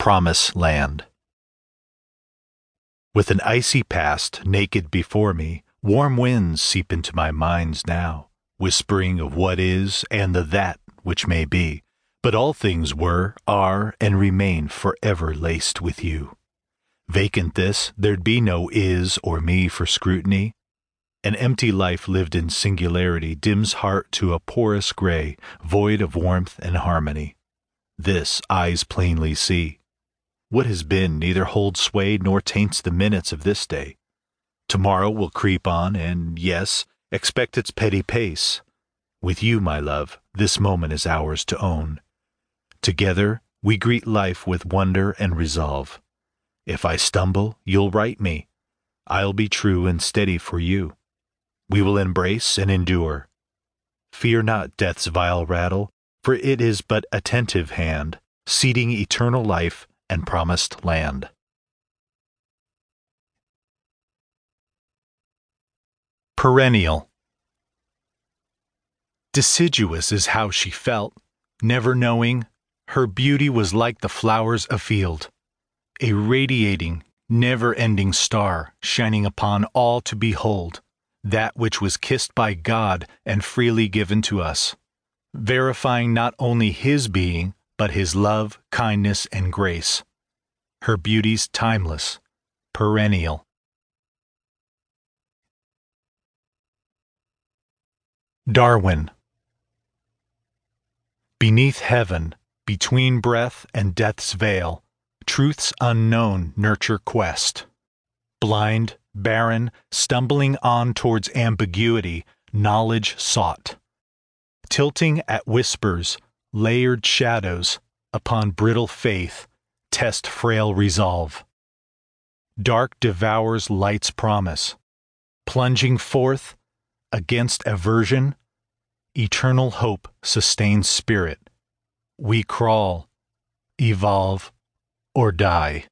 Promise Land. With an icy past naked before me, warm winds seep into my minds now, whispering of what is and the that which may be. But all things were, are, and remain forever laced with you. Vacant this, there'd be no is or me for scrutiny. An empty life lived in singularity dims heart to a porous gray, void of warmth and harmony. This eyes plainly see. What has been neither holds sway nor taints the minutes of this day. Tomorrow will creep on, and, yes, expect its petty pace. With you, my love, this moment is ours to own. Together we greet life with wonder and resolve. If I stumble, you'll right me. I'll be true and steady for you. We will embrace and endure. Fear not death's vile rattle, for it is but attentive hand, seeding eternal life and promised land. Perennial Deciduous is how she felt, never knowing her beauty was like the flowers afield, a radiating, never ending star shining upon all to behold, that which was kissed by God and freely given to us, verifying not only His being, but His love, kindness, and grace. Her beauty's timeless, perennial. Darwin Beneath heaven, between breath and death's veil, truths unknown nurture quest. Blind, barren, stumbling on towards ambiguity, knowledge sought. Tilting at whispers, layered shadows, upon brittle faith, test frail resolve. Dark devours light's promise, plunging forth against aversion. Eternal hope sustains spirit. We crawl, evolve, or die.